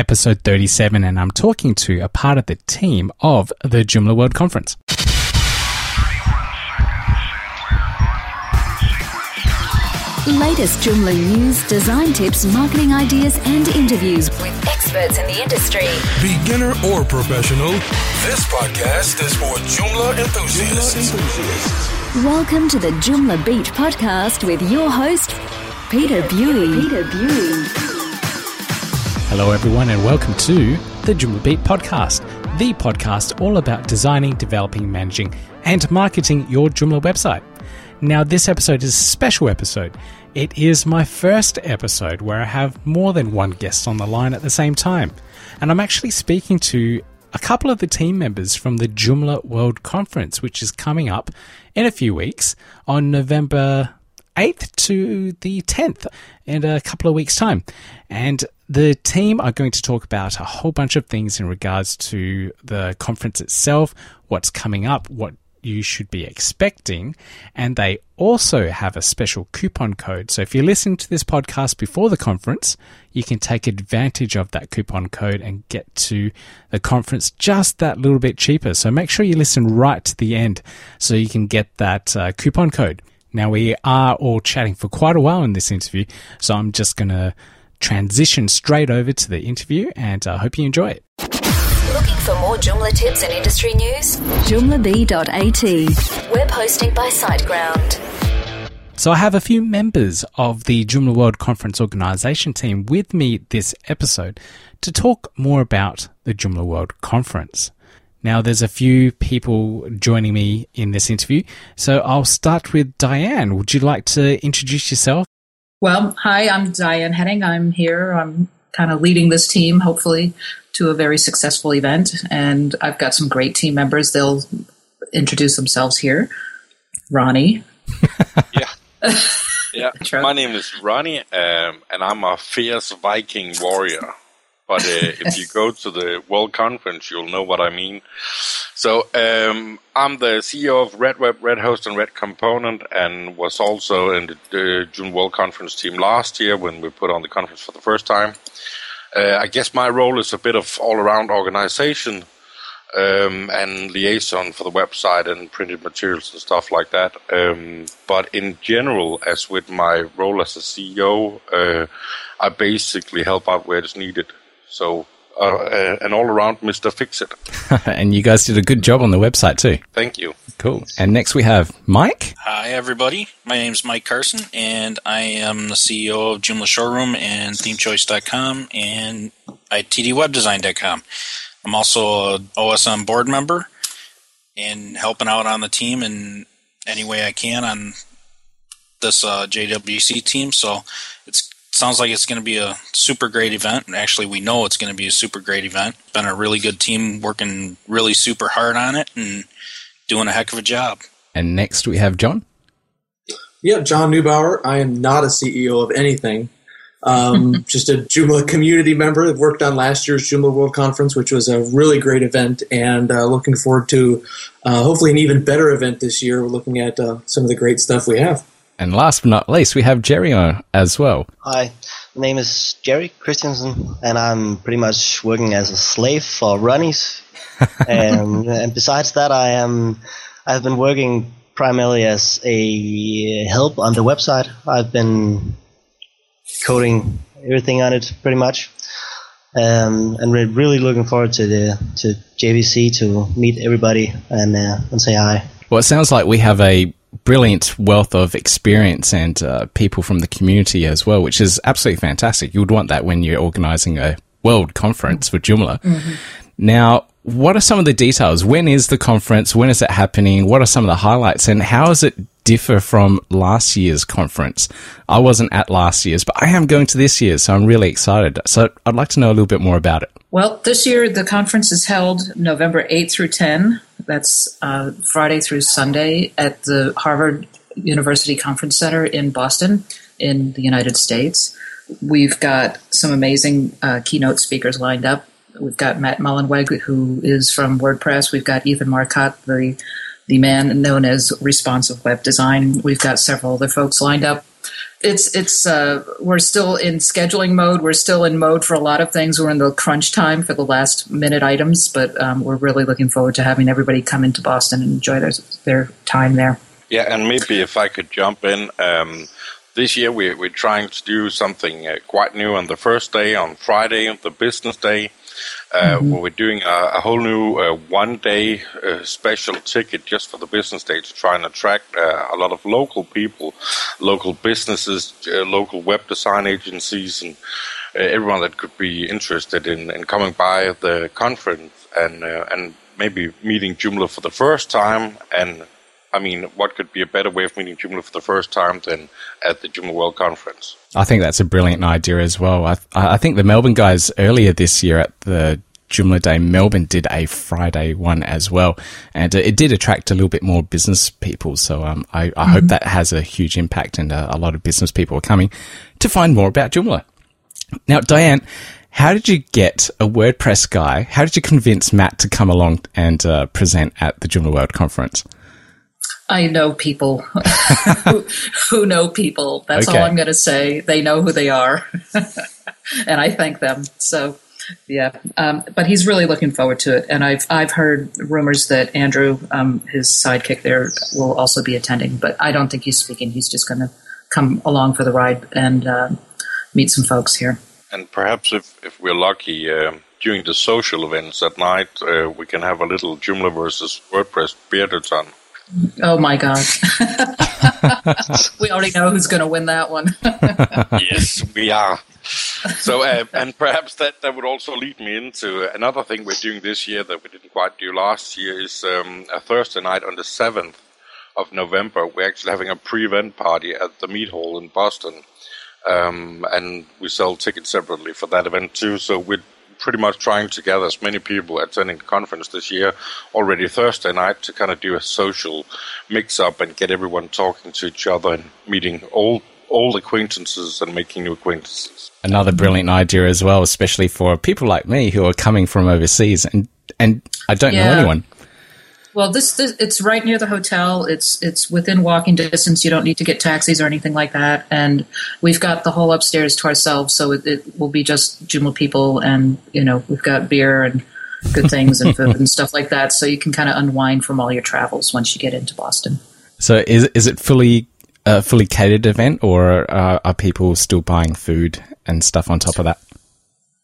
episode 37, and I'm talking to a part of the team of the Joomla World Conference. Latest Joomla news, design tips, marketing ideas, and interviews with experts in the industry. Beginner or professional, this podcast is for Joomla enthusiasts. Welcome to the Joomla Beat podcast with your host, Peter Bui. Peter Bui. Hello, everyone, and welcome to the Joomla Beat podcast, the podcast all about designing, developing, managing, and marketing your Joomla website. Now, this episode is a special episode. It is my first episode where I have more than one guest on the line at the same time. And I'm actually speaking to a couple of the team members from the Joomla World Conference, which is coming up in a few weeks on November 8th to the 10th in a couple of weeks' time. And the team are going to talk about a whole bunch of things in regards to the conference itself, what's coming up, what you should be expecting. And they also have a special coupon code. So if you listen to this podcast before the conference, you can take advantage of that coupon code and get to the conference just that little bit cheaper. So make sure you listen right to the end so you can get that uh, coupon code. Now, we are all chatting for quite a while in this interview, so I'm just going to transition straight over to the interview and I uh, hope you enjoy it. Looking for more Joomla tips and industry news? JoomlaB.at. Web hosting by SiteGround. So I have a few members of the Joomla World Conference organization team with me this episode to talk more about the Joomla World Conference. Now, there's a few people joining me in this interview, so I'll start with Diane. Would you like to introduce yourself? Well, hi, I'm Diane Henning. I'm here. I'm kind of leading this team, hopefully, to a very successful event. And I've got some great team members. They'll introduce themselves here. Ronni. yeah. Yeah. My name is Ronni, um, and I'm a fierce Viking warrior. But uh, if you go to the World Conference, you'll know what I mean. So um, I'm the CEO of Red Web, Red Host, and Red Component, and was also in the, the Joomla World Conference team last year when we put on the conference for the first time. Uh, I guess my role is a bit of all-around organization um, and liaison for the website and printed materials and stuff like that. Um, but in general, as with my role as a CEO, uh, I basically help out where it's needed. So uh, uh, an all-around Mr. Fix-It. and you guys did a good job on the website too. Thank you. Cool. And next we have Mike. Hi, everybody. My name is Mike Carson, and I am the CEO of Joomla Showroom and ThemeChoice.com and ITDWebDesign.com. I'm also an OSM board member and helping out on the team in any way I can on this uh, JWC team. So it's sounds like it's going to be a super great event. Actually, we know it's going to be a super great event. Been a really good team working really super hard on it and doing a heck of a job. And next we have Jon. Yeah, Jon Neubauer. I am not a CEO of anything. Um, just a Joomla community member. I've worked on last year's Joomla World Conference, which was a really great event, and uh, looking forward to uh, hopefully an even better event this year. We're looking at uh, some of the great stuff we have. And last but not least, we have Jerry on as well. Hi, my name is Jerri Christiansen, and I'm pretty much working as a slave for Ronni's. and, and besides that, I am I've been working primarily as a help on the website. I've been coding everything on it pretty much. Um, and we're really looking forward to the to JWC to meet everybody and uh, and say hi. Well, it sounds like we have a brilliant wealth of experience and uh, people from the community as well, which is absolutely fantastic. You would want that when you're organizing a world conference for Joomla. Mm-hmm. Now, what are some of the details? When is the conference? When is it happening? What are some of the highlights? And how is it differ from last year's conference? I wasn't at last year's, but I am going to this year's, so I'm really excited. So I'd like to know a little bit more about it. Well, this year the conference is held November 8 through 10 that's uh, Friday through Sunday at the Harvard University Conference Center in Boston, in the United States. We've got some amazing uh, keynote speakers lined up. We've got Matt Mullenweg, who is from WordPress. We've got Ethan Marcotte, the the man known as responsive web design. We've got several other folks lined up. it's it's uh, we're still in scheduling mode. We're still in mode for a lot of things. We're in the crunch time for the last minute items, but um, we're really looking forward to having everybody come into Boston and enjoy their their time there. Yeah, and maybe if I could jump in. Um, this year we, we're trying to do something uh, quite new on the first day, on Friday, the business day. Uh, mm-hmm. We're doing a, a whole new uh, one day uh, special ticket just for the business day to try and attract uh, a lot of local people, local businesses, uh, local web design agencies, and uh, everyone that could be interested in, in coming by the conference and and maybe meeting Joomla for the first time and I mean, what could be a better way of meeting Joomla for the first time than at the Joomla World Conference? I think that's a brilliant idea as well. I, I think the Melbourne guys earlier this year at the Joomla Day Melbourne did a Friday one as well, and it did attract a little bit more business people. So um, I, I mm-hmm. hope that has a huge impact, and a, a, lot of business people are coming to find more about Joomla. Now, Diane, how did you get a WordPress guy? How did you convince Matt to come along and uh, present at the Joomla World Conference? I know people who, who, know people. That's okay. all I'm going to say. They know who they are, and I thank them. So, yeah. Um, but he's really looking forward to it, and I've I've heard rumors that Andrew, um, his sidekick there, will also be attending. But I don't think he's speaking. He's just going to come along for the ride and uh, meet some folks here. And perhaps if if we're lucky. Uh, during the social events at night, uh, we can have a little Joomla versus WordPress beer beardathon. Oh my god. we already know who's going to win that one. yes, we are. So, uh, and perhaps that, that would also lead me into another thing we're doing this year that we didn't quite do last year is um, a Thursday night on the 7th of November. We're actually having a pre-event party at the Meadhall in Boston. Um, and we sell tickets separately for that event too. So we're pretty much trying to gather as many people attending the conference this year already Thursday night to kind of do a social mix up and get everyone talking to each other and meeting old old acquaintances and making new acquaintances. Another brilliant idea as well, especially for people like me who are coming from overseas and and I don't yeah. know anyone. Well, this, this, it's right near the hotel. It's it's within walking distance. You don't need to get taxis or anything like that. And we've got the whole upstairs to ourselves, so it, it will be just Joomla people, and you know we've got beer and good things and food and stuff like that. So you can kind of unwind from all your travels once you get into Boston. So is is it fully a fully catered event, or uh, are people still buying food and stuff on top of that?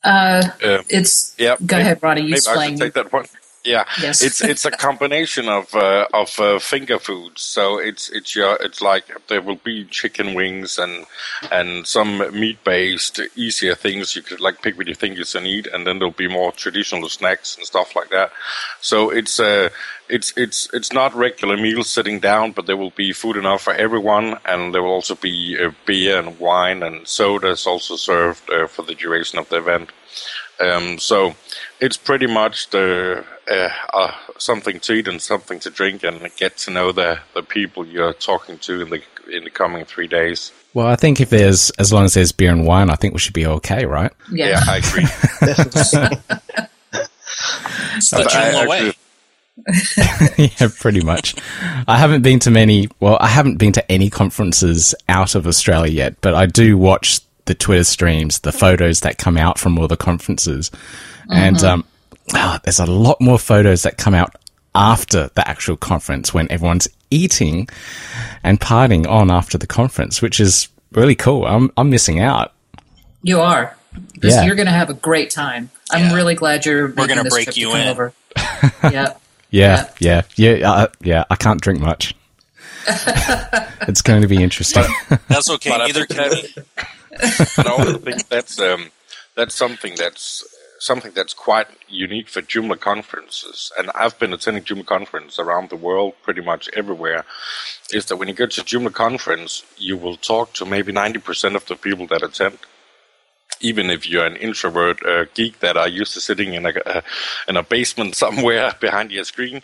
Uh, uh it's yeah. Go maybe, ahead, Ronni. You explain. take that one. Yeah, yes. it's it's a combination of uh, of uh, finger foods. So it's it's your it's like there will be chicken wings and and some meat based easier things you could like pick with your fingers and eat, and then there'll be more traditional snacks and stuff like that. So it's uh it's it's it's not regular meals sitting down, but there will be food enough for everyone, and there will also be uh, beer and wine and sodas also served uh, for the duration of the event. Um, so it's pretty much the uh, uh, something to eat and something to drink, and get to know the, the people you're talking to in the in the coming three days. Well, I think if there's as long as there's beer and wine, I think we should be okay, right? Yeah, yeah I agree. it's the I, way. yeah, pretty much. I haven't been to many. Well, I haven't been to any conferences out of Australia yet, but I do watch the Twitter streams, the photos that come out from all the conferences, mm-hmm. and um, oh, there's a lot more photos that come out after the actual conference when everyone's eating and partying on after the conference, which is really cool. I'm I'm missing out. You are. Yeah. You're going to have a great time. I'm yeah. really glad you're. We're going to break you in. Over. yeah. Yeah, yeah, yeah, uh, yeah. I can't drink much. it's going to be interesting. But that's okay. Either can. but I also think that's um, that's something that's something that's quite unique for Joomla conferences, and I've been attending Joomla conferences around the world, pretty much everywhere, is that when you go to Joomla conference, you will talk to maybe 90% of the people that attend. Even if you're an introvert uh, geek that are used to sitting in a, uh, in a basement somewhere behind your screen,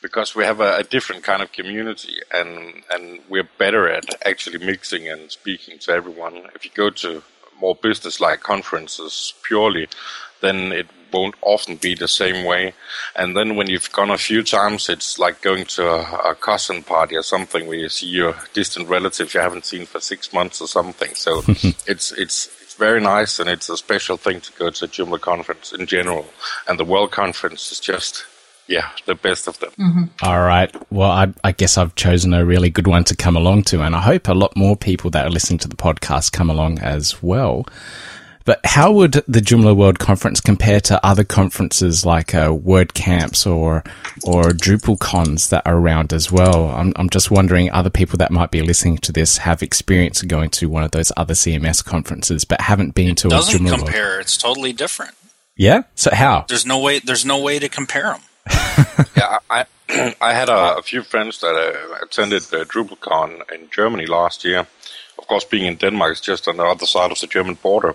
because we have a, a different kind of community and, and we're better at actually mixing and speaking to everyone. If you go to more business-like conferences purely, then it won't often be the same way. And then when you've gone a few times, it's like going to a, a cousin party or something where you see your distant relatives you haven't seen for six months or something. So it's it's it's very nice and it's a special thing to go to a Joomla conference in general. And the World Conference is just yeah, the best of them. Mm-hmm. All right. Well, I, I, guess I've chosen a really good one to come along to, and I hope a lot more people that are listening to the podcast come along as well. But how would the Joomla World Conference compare to other conferences like uh, WordCamps or or DrupalCons that are around as well? I'm, I'm just wondering, other people that might be listening to this have experience going to one of those other CMS conferences, but haven't been it to doesn't a Joomla compare. World. It's totally different. Yeah. So how? There's no way. There's no way to compare them. yeah, I I had a, a few friends that uh, attended uh, DrupalCon in Germany last year of course, being in Denmark is just on the other side of the German border.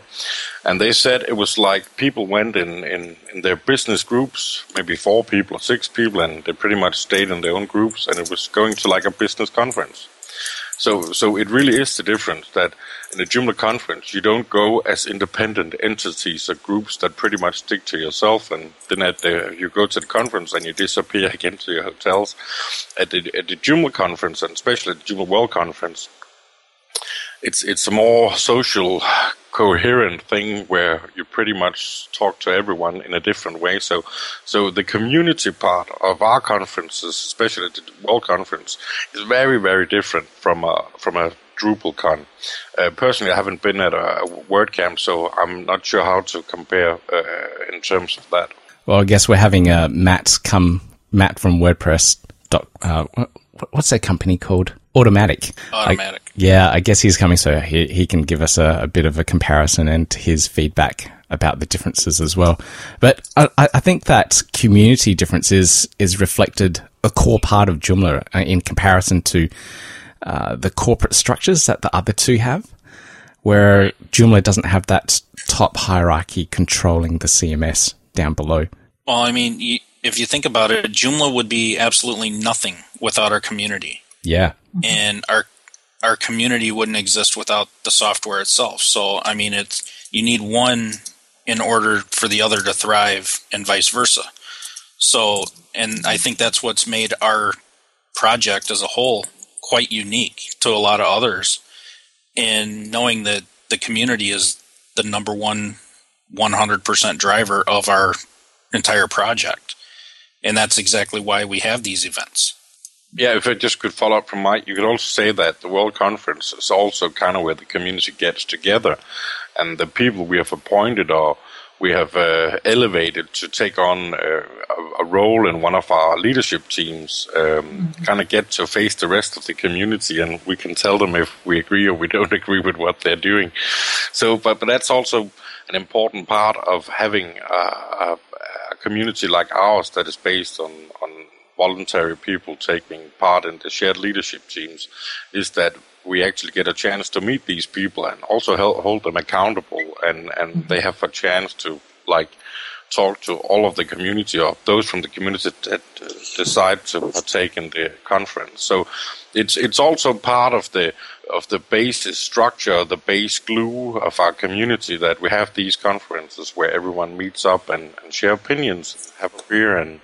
And they said it was like people went in, in, in their business groups, maybe four people or six people, and they pretty much stayed in their own groups, and it was going to like a business conference. So, so it really is the difference that in a Joomla conference, you don't go as independent entities or groups that pretty much stick to yourself, and then at the, you go to the conference and you disappear again to your hotels. At the, at the Joomla conference, and especially at the Joomla World Conference, it's it's a more social coherent thing where you pretty much talk to everyone in a different way. So, so the community part of our conferences, especially the World Conference, is very, very different from a from a DrupalCon. Uh, personally, I haven't been at a, a WordCamp, so I'm not sure how to compare uh, in terms of that. Well, I guess we're having uh, Matt come, Matt from WordPress. Dot, uh, what's that company called? Automatic. Automattic. Yeah, I guess he's coming, so he, he can give us a, a, bit of a comparison and his feedback about the differences as well. But I, I think that community difference is, is reflected a core part of Joomla uh, in comparison to uh, the corporate structures that the other two have, where Joomla doesn't have that top hierarchy controlling the CMS down below. Well, I mean, you, if you think about it, Joomla would be absolutely nothing without our community. Yeah. And our our community wouldn't exist without the software itself. So I mean it's you need one in order for the other to thrive and vice versa. So and I think that's what's made our project as a whole quite unique to a lot of others in knowing that the community is the number one 100% driver of our entire project. And that's exactly why we have these events. Yeah, if I just could follow up from Mike, you could also say that the World Conference is also kind of where the community gets together, and the people we have appointed or we have uh, elevated to take on uh, a, role in one of our leadership teams, um, mm-hmm. kind of get to face the rest of the community, and we can tell them if we agree or we don't agree with what they're doing. So, but but that's also an important part of having a, a, a community like ours that is based on on voluntary people taking part in the shared leadership teams is that we actually get a chance to meet these people and also help, hold them accountable and, and mm-hmm. they have a chance to like talk to all of the community or those from the community that decide to partake in the conference. So it's it's also part of the of the base structure, the base glue of our community that we have these conferences where everyone meets up and, and share opinions, have a beer and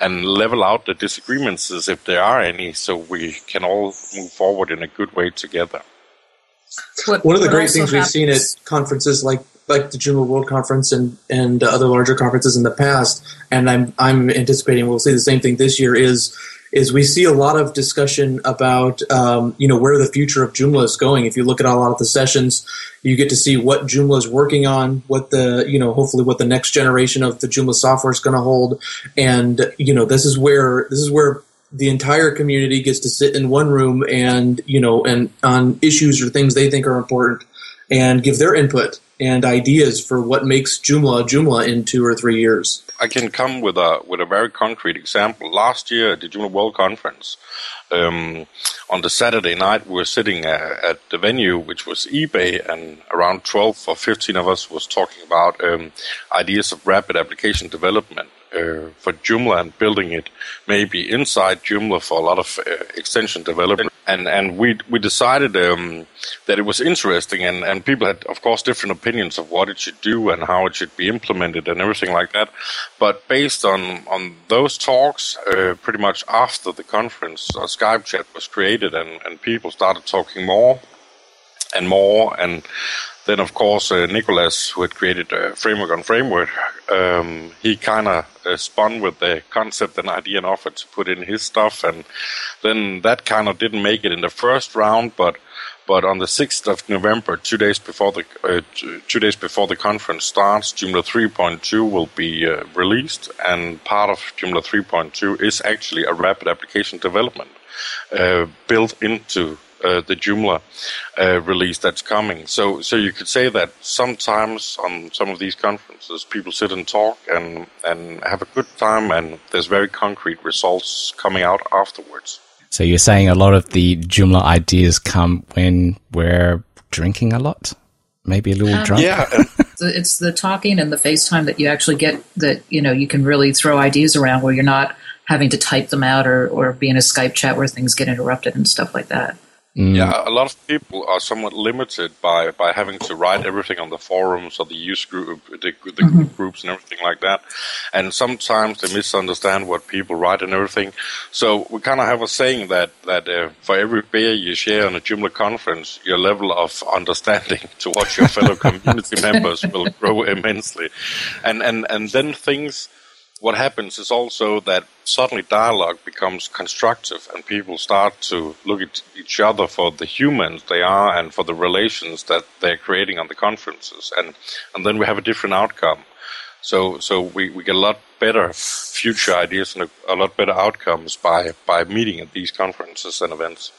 and level out the disagreements if there are any, so we can all move forward in a good way together. What, One of the great things happens. we've seen at conferences like like the Joomla World Conference and and other larger conferences in the past, and I'm I'm anticipating we'll see the same thing this year is is we see a lot of discussion about um, you know where the future of Joomla is going. If you look at a lot of the sessions, you get to see what Joomla is working on, what the you know hopefully what the next generation of the Joomla software is going to hold, and you know this is where this is where the entire community gets to sit in one room and you know and on issues or things they think are important and give their input and ideas for what makes Joomla Joomla in two or three years. I can come with a with a very concrete example. Last year at the Joomla World Conference, um, on the Saturday night, we were sitting uh, at the venue, which was eBay, and around 12 or 15 of us was talking about um, ideas of rapid application development. Uh, for Joomla and building it maybe inside Joomla for a lot of uh, extension development. And and we we decided um, that it was interesting, and, and people had of course different opinions of what it should do and how it should be implemented and everything like that. But based on on those talks, uh, pretty much after the conference, a Skype chat was created, and and people started talking more and more and then, of course, uh, Nicholas, who had created framework on framework, um, he kind of uh, spun with the concept and idea and offered to put in his stuff, and then that kind of didn't make it in the first round, but but on the 6th of November, two days before the uh, two days before the conference starts, Joomla 3.2 will be uh, released, and part of Joomla 3.2 is actually a rapid application development uh, built into uh, the Joomla uh, release that's coming. So, so you could say that sometimes on some of these conferences, people sit and talk and and have a good time, and there's very concrete results coming out afterwards. So you're saying a lot of the Joomla ideas come when we're drinking a lot, maybe a little um, drunk. Yeah. it's the talking and the FaceTime that you actually get that you know you can really throw ideas around where you're not having to type them out or, or be in a Skype chat where things get interrupted and stuff like that. Mm. Yeah, a lot of people are somewhat limited by, by having to write everything on the forums or the use group, the, the mm-hmm. groups and everything like that. And sometimes they misunderstand what people write and everything. So we kind of have a saying that that uh, for every beer you share on a Joomla conference, your level of understanding towards your fellow community members will grow immensely. And and and then things what happens is also that suddenly dialogue becomes constructive and people start to look at each other for the humans they are and for the relations that they're creating on the conferences and and then we have a different outcome so so we, we get a lot better future ideas and a, a lot better outcomes by by meeting at these conferences and events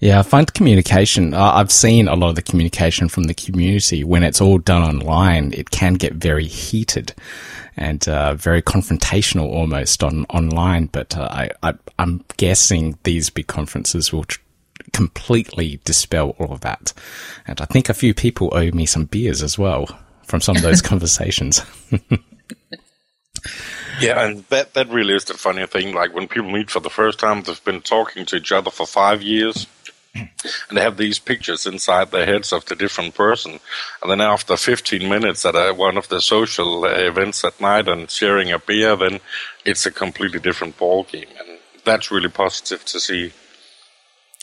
yeah, I find communication. Uh, I've seen a lot of the communication from the community when it's all done online. It can get very heated and uh, very confrontational almost on online. But uh, I, I, am guessing these big conferences will tr- completely dispel all of that. And I think a few people owe me some beers as well from some of those conversations. Yeah, and that that really is the funny thing. Like when people meet for the first time, they've been talking to each other for five years, and they have these pictures inside their heads of the different person. And then after 15 minutes at a, one of the social uh, events at night and sharing a beer, then it's a completely different ball game, and that's really positive to see.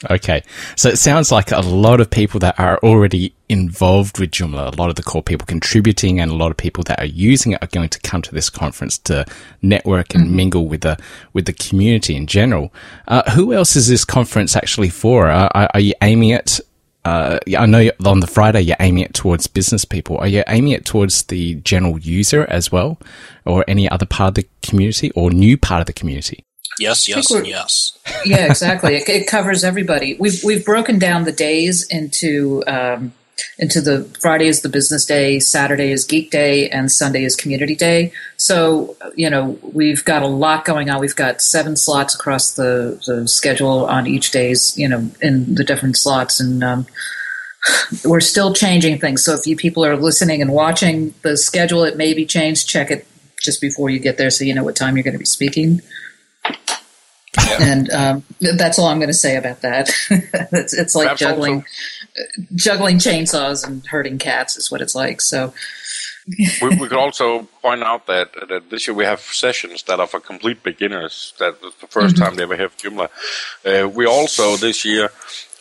Okay. So it sounds like a lot of people that are already involved with Joomla, a lot of the core people contributing and a lot of people that are using it are going to come to this conference to network and mm-hmm. mingle with the, with the community in general. Uh, who else is this conference actually for? Are, are, you aiming it uh, I know on the Friday you're aiming it towards business people. Are you aiming it towards the general user as well, or any other part of the community, or new part of the community? Yes, yes, and yes. yeah, exactly. It, it, covers everybody. We've we've broken down the days into um, into the Friday is the business day, Saturday is geek day, and Sunday is community day. So you know we've got a lot going on. We've got seven slots across the, the schedule on each days. You know in the different slots, and um, we're still changing things. So if you people are listening and watching the schedule, it may be changed. Check it just before you get there, so you know what time you're going to be speaking. Yeah. And um, that's all I'm going to say about that. it's, it's, like Perhaps juggling, also, juggling chainsaws and herding cats is what it's like. So. we, we could also point out that, that this year we have sessions that are for complete beginners. That was the 1st mm-hmm. time they ever have Joomla. Uh, we also this year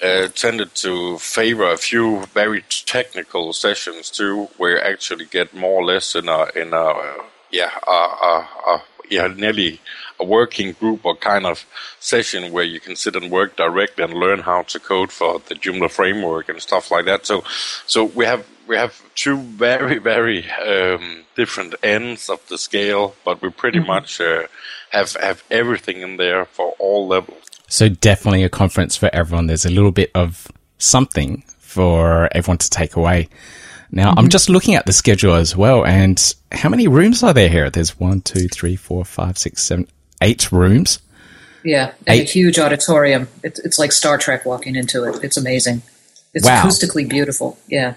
uh, tended to favor a few very technical sessions too, where you actually get more or less in a in a uh, yeah a, a, a yeah nearly a working group or kind of session where you can sit and work directly and learn how to code for the Joomla framework and stuff like that. So, so we have we have two very very um, different ends of the scale, but we pretty mm-hmm. much uh, have have everything in there for all levels. So definitely a conference for everyone. There's a little bit of something for everyone to take away. Now, mm-hmm. I'm just looking at the schedule as well, and how many rooms are there here? There's one, two, three, four, five, six, seven, eight rooms. Yeah, and eight. a huge auditorium. It's, it's like Star Trek walking into it. It's amazing. It's wow. acoustically beautiful. Yeah.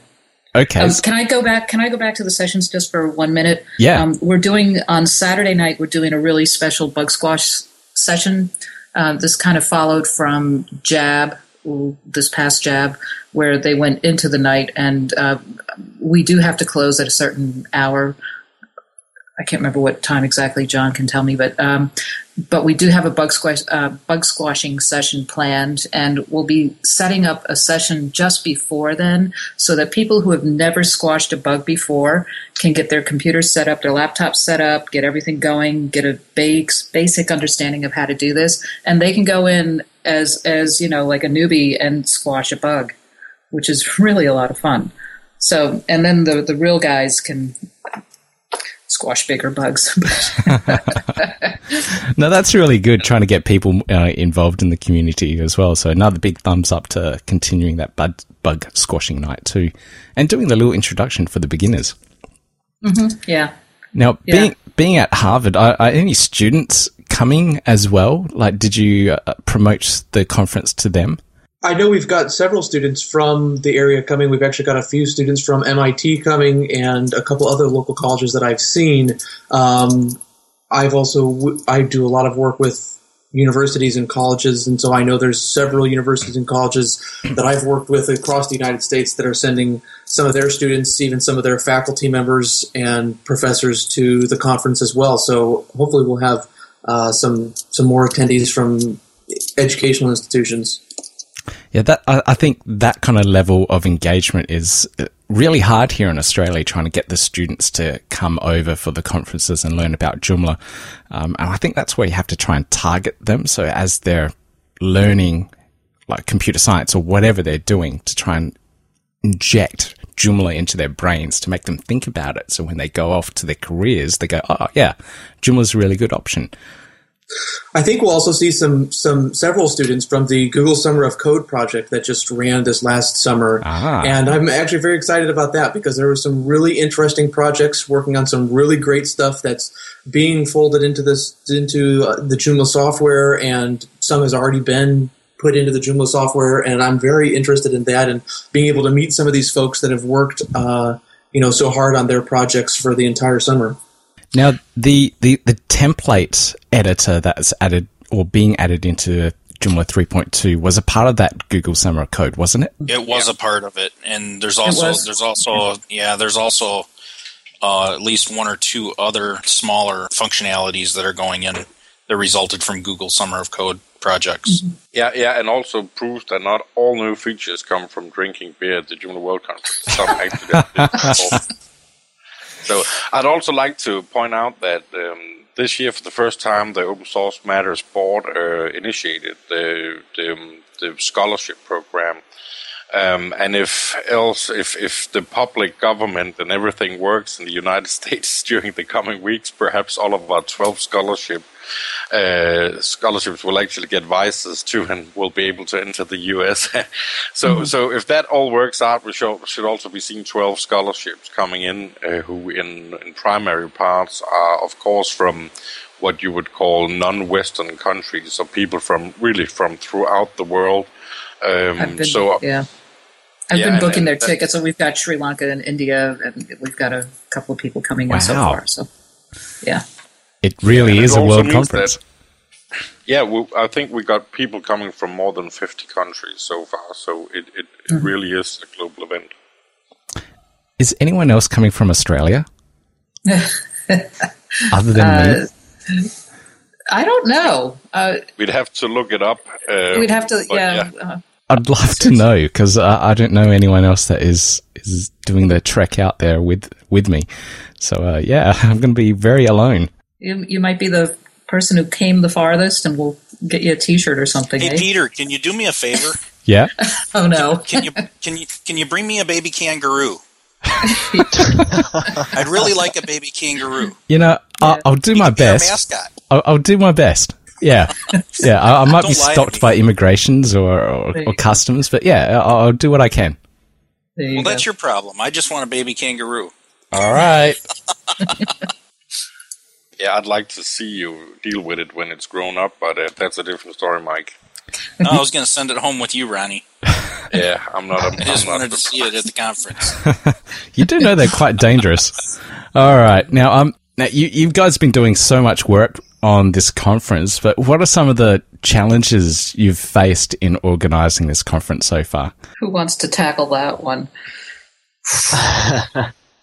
Okay. Um, can I go back? Can I go back to the sessions just for one minute? Yeah. Um, we're doing on Saturday night. We're doing a really special bug squash session. Uh, this kind of followed from JAB, this past JAB, where they went into the night, and uh, we do have to close at a certain hour. I can't remember what time exactly. Jon can tell me, but um, but we do have a bug squash uh, bug squashing session planned, and we'll be setting up a session just before then, so that people who have never squashed a bug before can get their computers set up, their laptops set up, get everything going, get a base, basic understanding of how to do this, and they can go in as as you know like a newbie and squash a bug, which is really a lot of fun. So, and then the the real guys can squash bigger bugs. no, that's really good trying to get people uh, involved in the community as well. So another big thumbs up to continuing that bug, bug squashing night too, and doing the little introduction for the beginners. Mm-hmm. Yeah. Now, yeah. being being at Harvard, are, are, any students coming as well? Like, did you uh, promote the conference to them? I know we've got several students from the area coming. We've actually got a few students from MIT coming and a couple other local colleges that I've seen. Um, I've also I do a lot of work with universities and colleges, and so I know there's several universities and colleges that I've worked with across the United States that are sending some of their students, even some of their faculty members and professors, to the conference as well. So hopefully, we'll have uh, some some more attendees from educational institutions. Yeah, that I, I, think that kind of level of engagement is uh, really hard here in Australia, trying to get the students to come over for the conferences and learn about Joomla. Um, and I think that's where you have to try and target them. So as they're learning like computer science or whatever they're doing to try and inject Joomla into their brains to make them think about it. So when they go off to their careers, they go, oh yeah, Joomla's a really good option. I think we'll also see some some several students from the Google Summer of Code project that just ran this last summer, ah. and I'm actually very excited about that because there were some really interesting projects working on some really great stuff that's being folded into this into uh, the Joomla software, and some has already been put into the Joomla software, and I'm very interested in that and being able to meet some of these folks that have worked, uh, you know, so hard on their projects for the entire summer. Now, the, the, the template editor that's added or being added into Joomla 3.2 was a part of that Google Summer of Code, wasn't it? It was yeah. a part of it, and there's also there's also yeah there's also uh, at least one or two other smaller functionalities that are going in that resulted from Google Summer of Code projects. Mm-hmm. Yeah, yeah, and also proves that not all new features come from drinking beer at the Joomla World Conference. Some actually So I'd also like to point out that um, this year, for the first time, the Open Source Matters board uh, initiated the, the, um, the scholarship program. Um, and if else, if, if the public government and everything works in the United States during the coming weeks, perhaps all of our 12 scholarship uh, scholarships will actually get visas too and will be able to enter the US. so, mm-hmm. so if that all works out, we should, should also be seeing 12 scholarships coming in, uh, who in, in primary parts are, of course, from what you would call non-Western countries, so people from really from throughout the world. Um, been, so, yeah. I've yeah, been booking and, their tickets, so we've got Sri Lanka and India, and we've got a couple of people coming wow. in so far. So, yeah. It really yeah, is it a world conference. That, yeah, we, I think we got people coming from more than 50 countries so far, so it, it, it mm. really is a global event. Is anyone else coming from Australia? Other than uh, me? I don't know. Uh, we'd have to look it up. Uh, we'd have to, yeah. yeah. Uh, I'd love to know because I, I, don't know anyone else that is is doing the trek out there with with me. So uh, yeah, I'm going to be very alone. You, you might be the person who came the farthest, and we'll get you a T-shirt or something. Hey, eh? Peter, can you do me a favor? yeah. oh no. Can, can, you can you can you bring me a baby kangaroo? I'd really like a baby kangaroo. You know, I'll, I'll do my best. mascot. I'll, I'll, do my best. Yeah, yeah. I, I might be stopped by immigrations or, or, or customs, but yeah, I'll, I'll, do what I can. Well, go. that's your problem. I just want a baby kangaroo. All right. Yeah, I'd like to see you deal with it when it's grown up, but uh, that's a different story, Mike. no, I was going to send it home with you, Ronni. yeah, I'm not. A, I just I'm wanted to see it at the conference. you do know they're quite dangerous. All right, now um, now you you guys have been doing so much work on this conference, but what are some of the challenges you've faced in organising this conference so far? Who wants to tackle that one?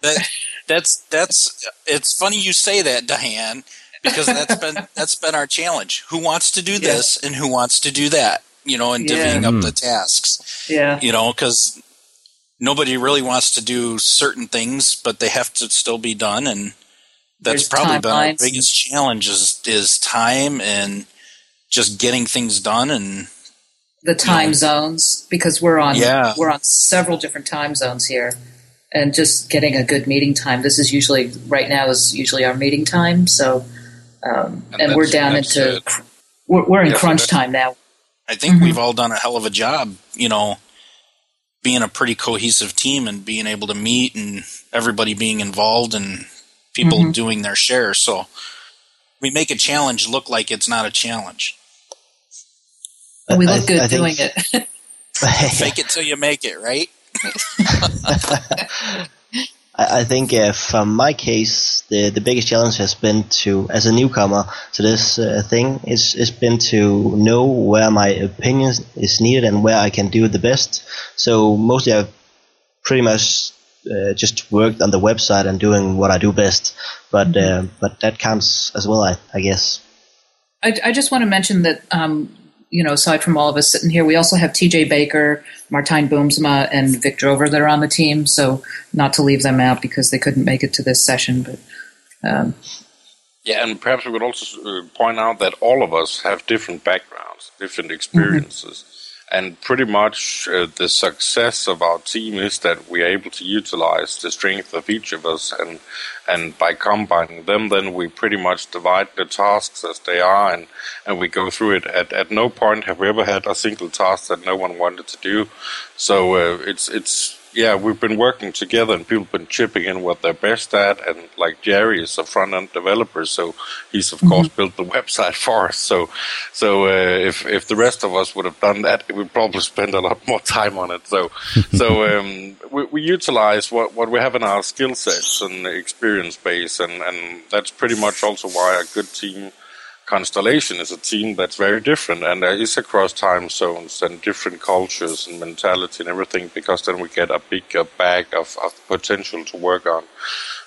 that, that's that's it's funny you say that, Diane, because that's been that's been our challenge. Who wants to do this yeah. and who wants to do that? You know, and divvying yeah. up the tasks. Yeah, you know, because nobody really wants to do certain things, but they have to still be done, and that's There's probably been our biggest challenge is, is time and just getting things done and the time you know, zones because we're on yeah. we're on several different time zones here and just getting a good meeting time this is usually right now is usually our meeting time so um, and, and we're down into we're, we're, in yeah, crunch time now i think mm-hmm. we've all done a hell of a job you know being a pretty cohesive team and being able to meet and everybody being involved and people mm-hmm. doing their share so we make a challenge look like it's not a challenge we look I, good I doing it. Fake it till you make it, right? I think uh, from my case, the the biggest challenge has been to, as a newcomer to this uh, thing, is is been to know where my opinion is needed and where I can do the best. So mostly I've pretty much uh, just worked on the website and doing what I do best. But mm-hmm. Uh, but that counts as well, I, I guess. I, I just want to mention that um, you know, aside from all of us sitting here, we also have TJ Baker, Martijn Boomsma, and Vic Drover that are on the team. So not to leave them out because they couldn't make it to this session, but. Um, yeah, and perhaps we would also uh, point out that all of us have different backgrounds, different experiences. Mm-hmm. And pretty much uh, the success of our team is that we are able to utilize the strength of each of us, and and by combining them, then we pretty much divide the tasks as they are, and and we go through it. At at no point have we ever had a single task that no one wanted to do. So uh, it's it's yeah, we've been working together and people have been chipping in what they're best at. And like Jerri is a front end developer, so he's of mm-hmm. course built the website for us. So, so uh, if if the rest of us would have done that, we'd probably spend a lot more time on it. So, so um, we, we, utilize what what we have in our skill sets and experience base, and and that's pretty much also why a good team Constellation is a team that's very different and there is across time zones and different cultures and mentality and everything because then we get a bigger bag of, of potential to work on.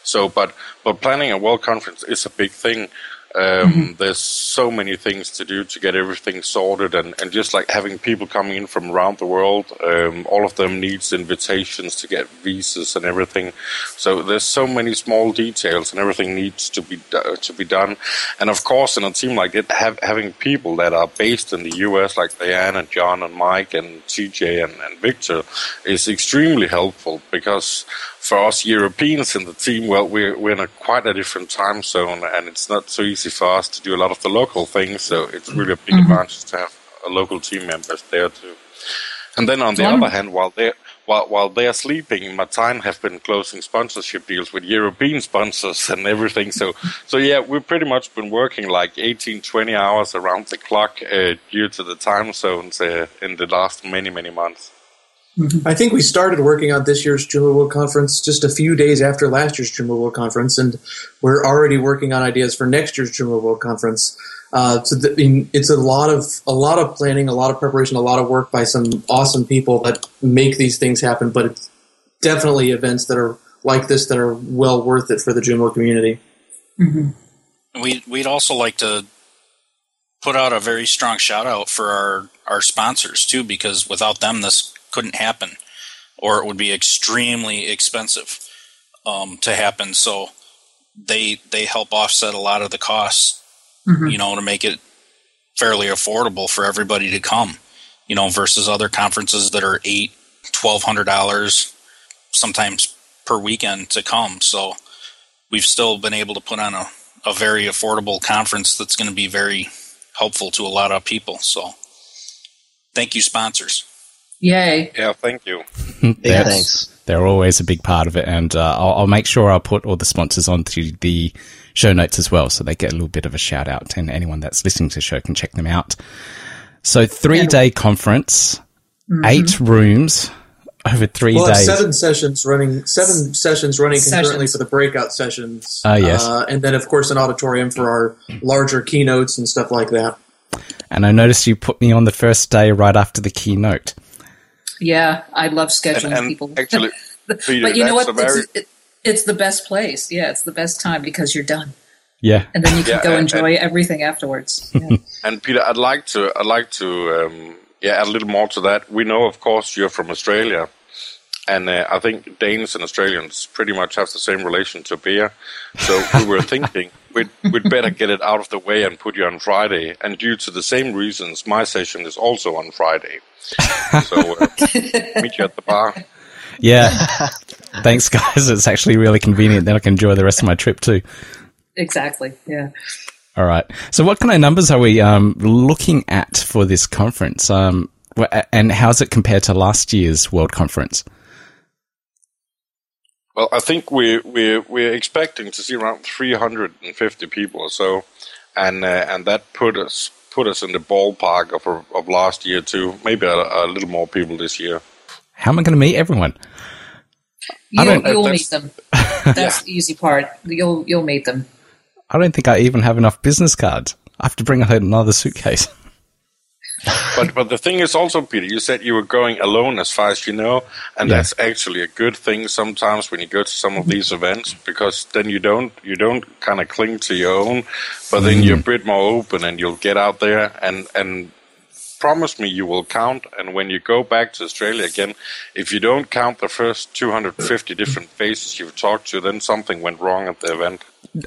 So, but, but planning a world conference is a big thing um, mm-hmm. There's so many things to do to get everything sorted, and, and just like having people coming in from around the world, um, all of them needs invitations to get visas and everything. So there's so many small details, and everything needs to be uh, to be done. And of course, in a team like it, have, having people that are based in the U.S. like Diane and Jon and Mike and TJ and, and Victor is extremely helpful because for us Europeans in the team, well, we're, we're in a quite a different time zone, and it's not so easy for us to do a lot of the local things. So it's really a big mm-hmm. advantage to have a local team members there too. And then on the other hand, while they're while, while they're sleeping, Martijn have been closing sponsorship deals with European sponsors and everything. So, so yeah, we've pretty much been working like 18, 20 hours around the clock uh, due to the time zones uh, in the last many, many months. Mm-hmm. I think we started working on this year's Joomla World Conference just a few days after last year's Joomla World Conference, and we're already working on ideas for next year's Joomla World Conference. Uh, so the, it's a lot of a lot of planning, a lot of preparation, a lot of work by some awesome people that make these things happen. But it's definitely events that are like this that are well worth it for the Joomla community. Mm-hmm. We we'd also like to put out a very strong shout out for our our sponsors too, because without them, this couldn't happen, or it would be extremely expensive um, to happen. So they they help offset a lot of the costs, mm-hmm. you know, to make it fairly affordable for everybody to come. You know, versus other conferences that are eight, twelve hundred dollars, sometimes per weekend to come. So we've still been able to put on a, a very affordable conference that's going to be very helpful to a lot of people. So thank you, sponsors. Yay. Yeah, thank you. yeah, thanks. They're always a big part of it. And uh, I'll, I'll, make sure I'll put all the sponsors onto the show notes as well. So they get a little bit of a shout out. And anyone that's listening to the show can check them out. So, three day conference. mm-hmm. eight rooms over 3 we'll days. seven sessions running, seven sessions running concurrently sessions. for the breakout sessions. Uh, yes. Uh, and then, of course, an auditorium for our larger keynotes and stuff like that. And I noticed you put me on the first day right after the keynote. Yeah, I love scheduling and, and people. Actually, Peter, but you know what? Very... It's, it, it's, the best place. Yeah, it's the best time because you're done. Yeah, and then you can yeah, go and, enjoy everything afterwards. Yeah. and Peter, I'd like to, I'd like to, um, yeah, add a little more to that. We know, of course, you're from Australia, and uh, I think Danes and Australians pretty much have the same relation to beer. So we were thinking we'd, we'd better get it out of the way and put you on Friday. And due to the same reasons, my session is also on Friday. So uh, meet you at the bar. Yeah. Thanks, guys. It's actually really convenient. Then I can enjoy the rest of my trip too. Exactly. Yeah. All right. So, what kind of numbers are we um, looking at for this conference? Um, and how's it compared to last year's World Conference? Well, I think we're we're we're expecting to see around 350 people or so, and uh, and that put us put us in the ballpark of of last year too. Maybe a, a little more people this year. How am I going to meet everyone? You'll, you'll meet them. That's yeah. the easy part. You'll you'll meet them. I don't think I even have enough business cards. I have to bring another suitcase. but but the thing is also, Peter, you said you were going alone as far as you know, and yeah. that's actually a good thing sometimes when you go to some of these events because then you don't you don't kind of cling to your own, but then mm. you're a bit more open and you'll get out there and and promise me you will count. And when you go back to Australia again, if you don't count the first 250 different faces you've talked to, then something went wrong at the event.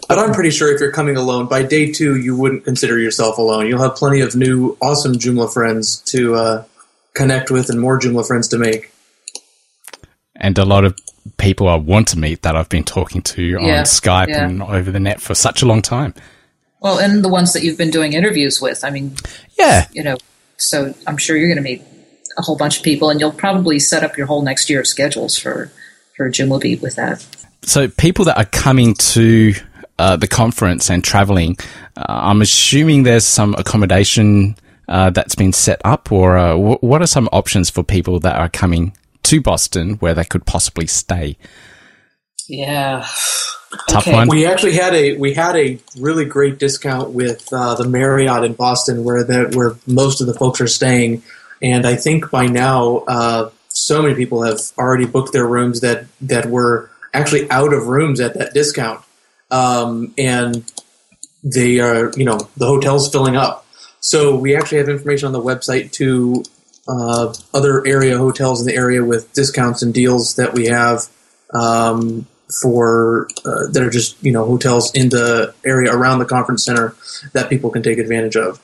But I'm pretty sure if you're coming alone, by day two, you wouldn't consider yourself alone. You'll have plenty of new, awesome Joomla friends to uh, connect with and more Joomla friends to make. And a lot of people I want to meet that I've been talking to yeah, on Skype yeah. and over the net for such a long time. Well, and the ones that you've been doing interviews with. I mean, yeah, you know, so I'm sure you're going to meet a whole bunch of people, and you'll probably set up your whole next year of schedules for for Joomla with that. So people that are coming to uh, the conference and traveling, uh, I'm assuming there's some accommodation uh, that's been set up, or uh, w- what are some options for people that are coming to Boston where they could possibly stay? Yeah. Tough okay. one. We actually had a we had a really great discount with uh, the Marriott in Boston, where that where most of the folks are staying, and I think by now uh, so many people have already booked their rooms that that were actually out of rooms at that discount, um, and they are you know the hotel's filling up. So we actually have information on the website to uh, other area hotels in the area with discounts and deals that we have. Um, for uh, that are just you know hotels in the area around the conference center that people can take advantage of.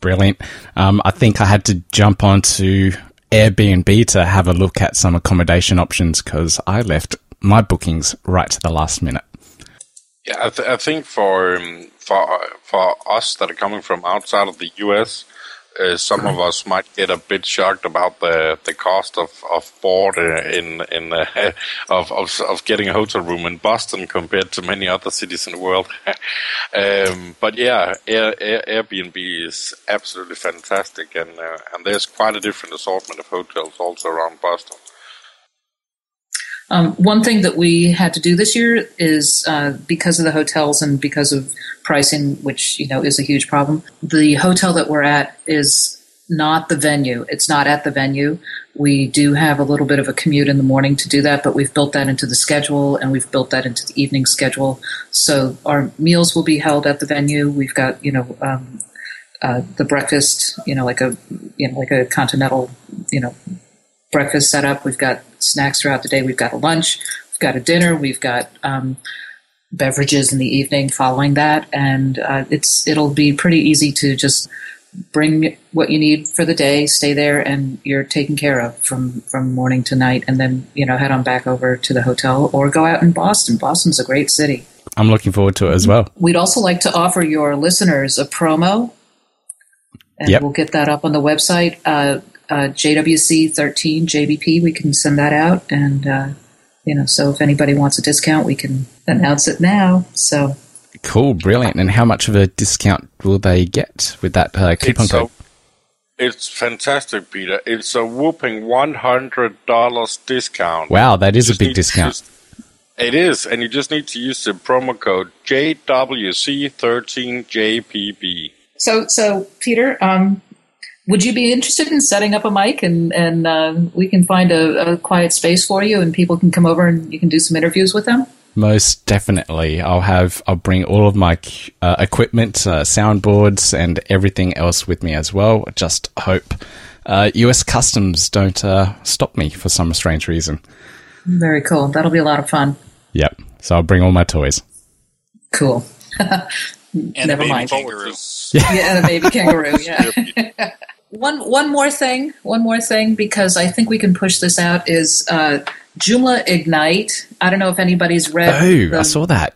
Brilliant. Um, I think I had to jump onto Airbnb to have a look at some accommodation options because I left my bookings right to the last minute. Yeah, I, th- I think for um, for for us that are coming from outside of the US, uh, some of us might get a bit shocked about the the cost of of board uh, in in uh, of, of of getting a hotel room in Boston compared to many other cities in the world. um, but yeah, Air, Air, Airbnb is absolutely fantastic, and uh, and there's quite a different assortment of hotels also around Boston. Um, one thing that we had to do this year is uh, because of the hotels and because of pricing, which you know is a huge problem. The hotel that we're at is not the venue. It's not at the venue. We do have a little bit of a commute in the morning to do that, but we've built that into the schedule and we've built that into the evening schedule. So our meals will be held at the venue. We've got you know um, uh, the breakfast, you know, like a you know like a continental you know breakfast set up. We've got snacks throughout the day. We've got a lunch. We've got a dinner. We've got um, beverages in the evening following that, and uh, it's it'll be pretty easy to just bring what you need for the day, stay there, and you're taken care of from from morning to night, and then you know head on back over to the hotel or go out in Boston. Boston's a great city. I'm looking forward to it as well. We'd also like to offer your listeners a promo, and yep. we'll get that up on the website. Uh, uh, JWC13 JBP. We can send that out, and uh, you know, so if anybody wants a discount, we can announce it now. So cool, brilliant. And how much of a discount will they get with that uh, coupon code? It's fantastic, Peter. It's a whooping one hundred dollars discount. Wow, that is a big discount. it is, and you just need to use the promo code JWC13JPB. So, so Peter, um, would you be interested in setting up a mic and and uh, we can find a, a, quiet space for you and people can come over and you can do some interviews with them? Most definitely, I'll have I'll bring all of my uh, equipment, uh, soundboards, and everything else with me as well. Just hope U.S. Uh, Customs don't uh, stop me for some strange reason. Very cool. That'll be a lot of fun. Yep. So I'll bring all my toys. Cool. Never mind. Kangaroo. Yeah. yeah, and a baby kangaroo. Yeah. One one more thing. One more thing because I think we can push this out is uh, Joomla Ignite. I don't know if anybody's read. Oh, the, I saw that.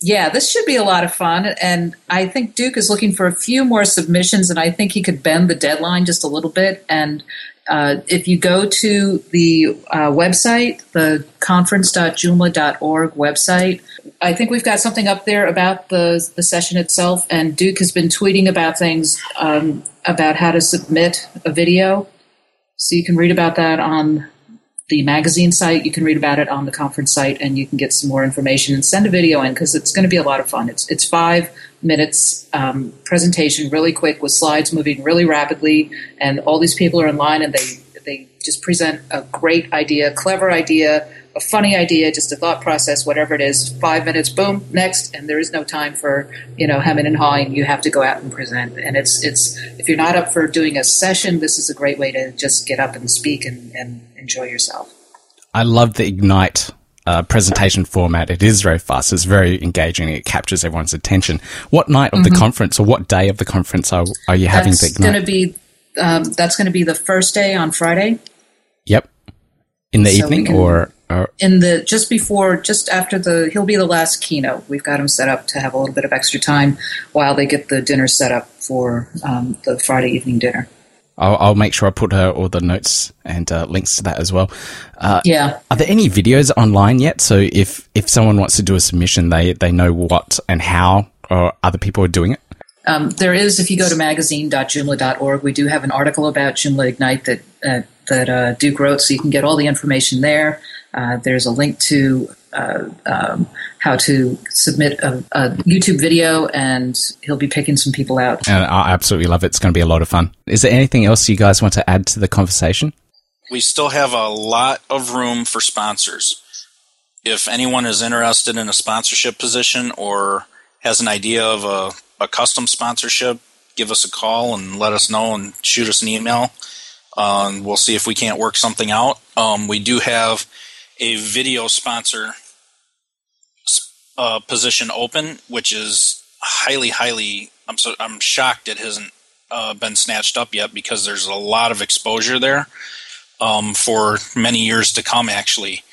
Yeah, this should be a lot of fun, and I think Duke is looking for a few more submissions, and I think he could bend the deadline just a little bit. And uh, if you go to the uh, website, the conference.joomla.org website, I think we've got something up there about the, the session itself. And Duke has been tweeting about things um, about how to submit a video. So you can read about that on the magazine site. You can read about it on the conference site, and you can get some more information and send a video in because it's going to be a lot of fun. It's it's five minutes um, presentation, really quick with slides moving really rapidly, and all these people are in line and they they just present a great idea, clever idea, a funny idea, just a thought process, whatever it is. Five minutes, boom, next, and there is no time for you know hemming and hawing. You have to go out and present, and it's it's if you're not up for doing a session, this is a great way to just get up and speak and, and enjoy yourself. I love the Ignite uh, presentation format. It is very fast. It's very engaging. It captures everyone's attention. What night of mm-hmm. the conference or what day of the conference are, are you having that's the Ignite? Gonna be, um, that's going to be the first day on Friday. Yep. In the so evening can, or, in the just before, just after the he'll be the last keynote. We've got him set up to have a little bit of extra time while they get the dinner set up for um, the Friday evening dinner. I'll, I'll, make sure I put her all the notes and uh, links to that as well. Uh, yeah. Are there any videos online yet? So if if someone wants to do a submission, they they know what and how or other people are doing it. Um, there is. If you go to magazine.joomla.org, we do have an article about Joomla Ignite that uh, that uh, Duke wrote, so you can get all the information there. Uh, there's a link to uh, um, how to submit a, a, YouTube video, and he'll be picking some people out. And I absolutely love it. It's going to be a lot of fun. Is there anything else you guys want to add to the conversation? We still have a lot of room for sponsors. If anyone is interested in a sponsorship position or has an idea of a, a custom sponsorship, give us a call and let us know and shoot us an email. Um, we'll see if we can't work something out. Um, we do have a video sponsor uh, position open, which is highly, highly. I'm so I'm shocked it hasn't uh, been snatched up yet because there's a lot of exposure there um, for many years to come, actually.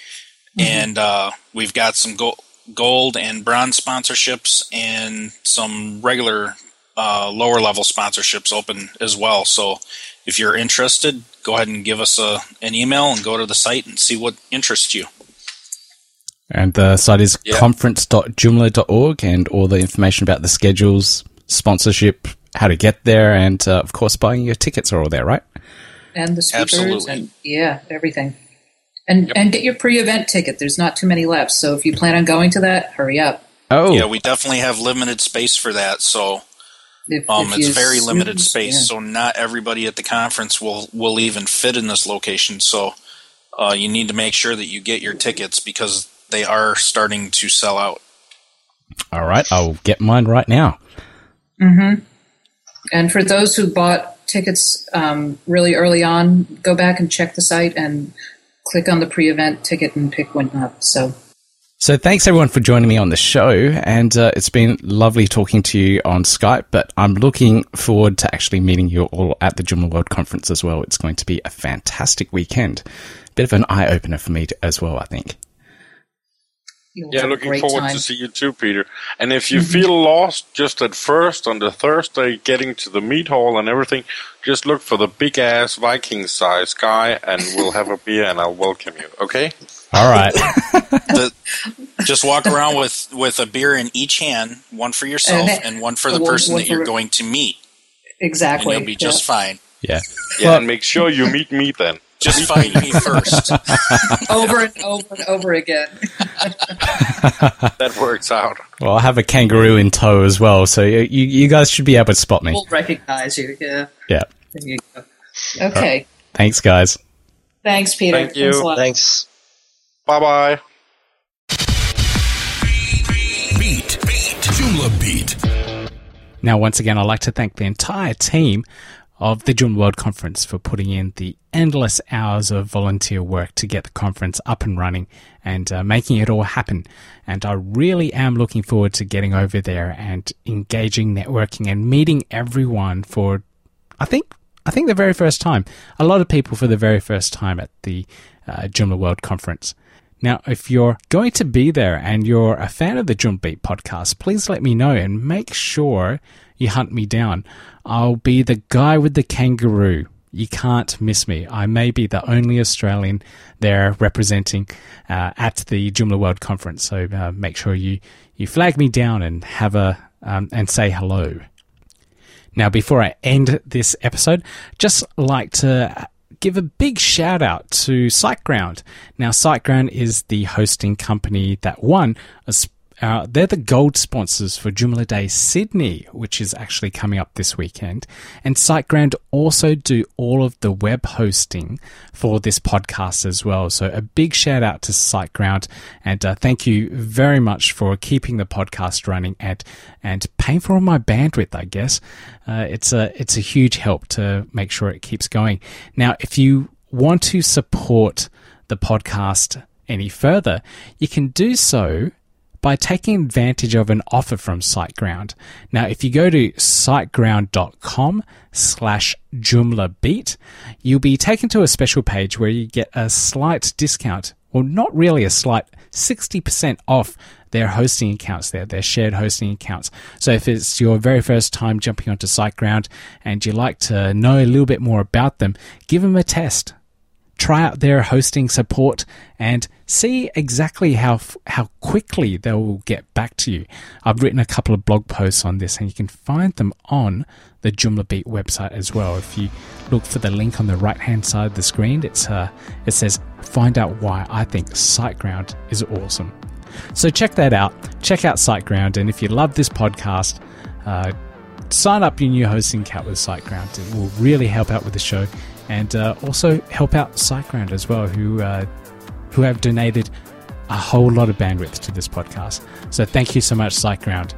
Mm-hmm. And uh, we've got some go- gold and bronze sponsorships and some regular uh, lower level sponsorships open as well. So if you're interested, go ahead and give us a, an email and go to the site and see what interests you. And the site is yeah. conference.joomla.org and all the information about the schedules, sponsorship, how to get there, and uh, of course, buying your tickets are all there, right? And the speakers, Absolutely. and yeah, everything. And yep. and get your pre-event ticket. There's not too many left, so if you plan on going to that, hurry up. Oh, yeah, we definitely have limited space for that. So if, um, if it's very limited space, yeah. so not everybody at the conference will will even fit in this location. So uh, you need to make sure that you get your tickets because they are starting to sell out. All right, I'll get mine right now. Mm-hmm. And for those who bought tickets um, really early on, go back and check the site and click on the pre-event ticket and pick one up. So. So thanks everyone for joining me on the show, and uh, it's been lovely talking to you on Skype. But I'm looking forward to actually meeting you all at the Joomla World Conference as well. It's going to be a fantastic weekend, bit of an eye opener for me to, as well. I think. You'll yeah, looking forward time. to see you too, Peter. And if you mm-hmm. feel lost just at first on the Thursday, getting to the Meadhall and everything, just look for the big ass Viking size guy, and we'll have a beer and I'll welcome you. Okay? All right. the, just walk around with with a beer in each hand, one for yourself and, and one for the person that you're going to meet. Exactly. And you'll be just yeah. fine. Yeah. Yeah, well, and make sure you meet me then. Just find me first. over and over and over again. that works out. Well, I have a kangaroo in tow as well, so you, you guys should be able to spot me. We'll recognize you, yeah. Yeah. There you go. Okay. Right. Thanks, guys. Thanks, Peter. Thank you. Thanks. Thanks. Bye bye. Beat. Beat. Joomla Beat. Now, once again, I'd like to thank the entire team of the Joomla World Conference for putting in the endless hours of volunteer work to get the conference up and running and uh, making it all happen. And I really am looking forward to getting over there and engaging, networking, and meeting everyone for, I think, I think the very first time. A lot of people for the very first time at the uh, Joomla World Conference. Now, if you're going to be there and you're a fan of the Joomla Beat podcast, please let me know and make sure you hunt me down. I'll be the guy with the kangaroo. You can't miss me. I may be the only Australian there representing uh, at the Joomla World Conference. So uh, make sure you, you flag me down and have a um, and say hello. Now, before I end this episode, just like to give a big shout out to SiteGround. Now, SiteGround is the hosting company that won a uh, they're the gold sponsors for Joomla Day Sydney, which is actually coming up this weekend. And SiteGround also do all of the web hosting for this podcast as well. So a big shout out to SiteGround and uh, thank you very much for keeping the podcast running and and paying for all my bandwidth. I guess uh, it's a it's a huge help to make sure it keeps going. Now, if you want to support the podcast any further, you can do so by taking advantage of an offer from SiteGround. Now, if you go to siteground.com slash Joomla Beat, you'll be taken to a special page where you get a slight discount, well, not really a slight, 60% off their hosting accounts there, their shared hosting accounts. So if it's your very first time jumping onto SiteGround and you like to know a little bit more about them, give them a test try out their hosting support and see exactly how how quickly they will get back to you. I've written a couple of blog posts on this, and you can find them on the Joomla Beat website as well. If you look for the link on the right hand side of the screen, it's uh, it says "Find out why I think SiteGround is awesome." So check that out. Check out SiteGround, and if you love this podcast. Uh, sign up your new hosting account with SiteGround. It will really help out with the show and uh, also help out SiteGround as well, who uh, who have donated a whole lot of bandwidth to this podcast. So thank you so much, SiteGround.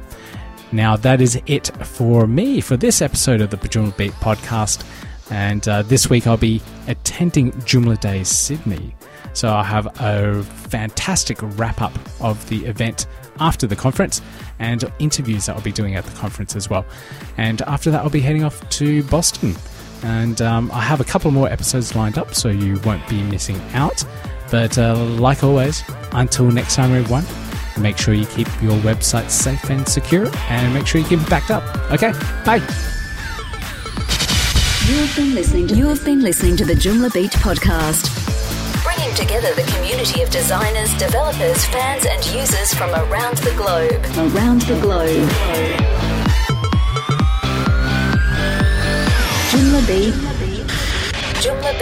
Now that is it for me for this episode of the Joomla Beat podcast, and uh, this week I'll be attending Joomla Day Sydney. So I'll have a fantastic wrap up of the event after the conference and interviews that I'll be doing at the conference as well. And after that, I'll be heading off to Boston and um, I have a couple more episodes lined up, so you won't be missing out. But uh, like always, until next time, everyone, make sure you keep your website safe and secure, and make sure you keep it backed up. Okay, bye. You have been listening to, you have been listening to the Joomla Beat podcast, bringing together the community of designers, developers, fans, and users from around the globe. Around the globe. Joomla Beat. Joomla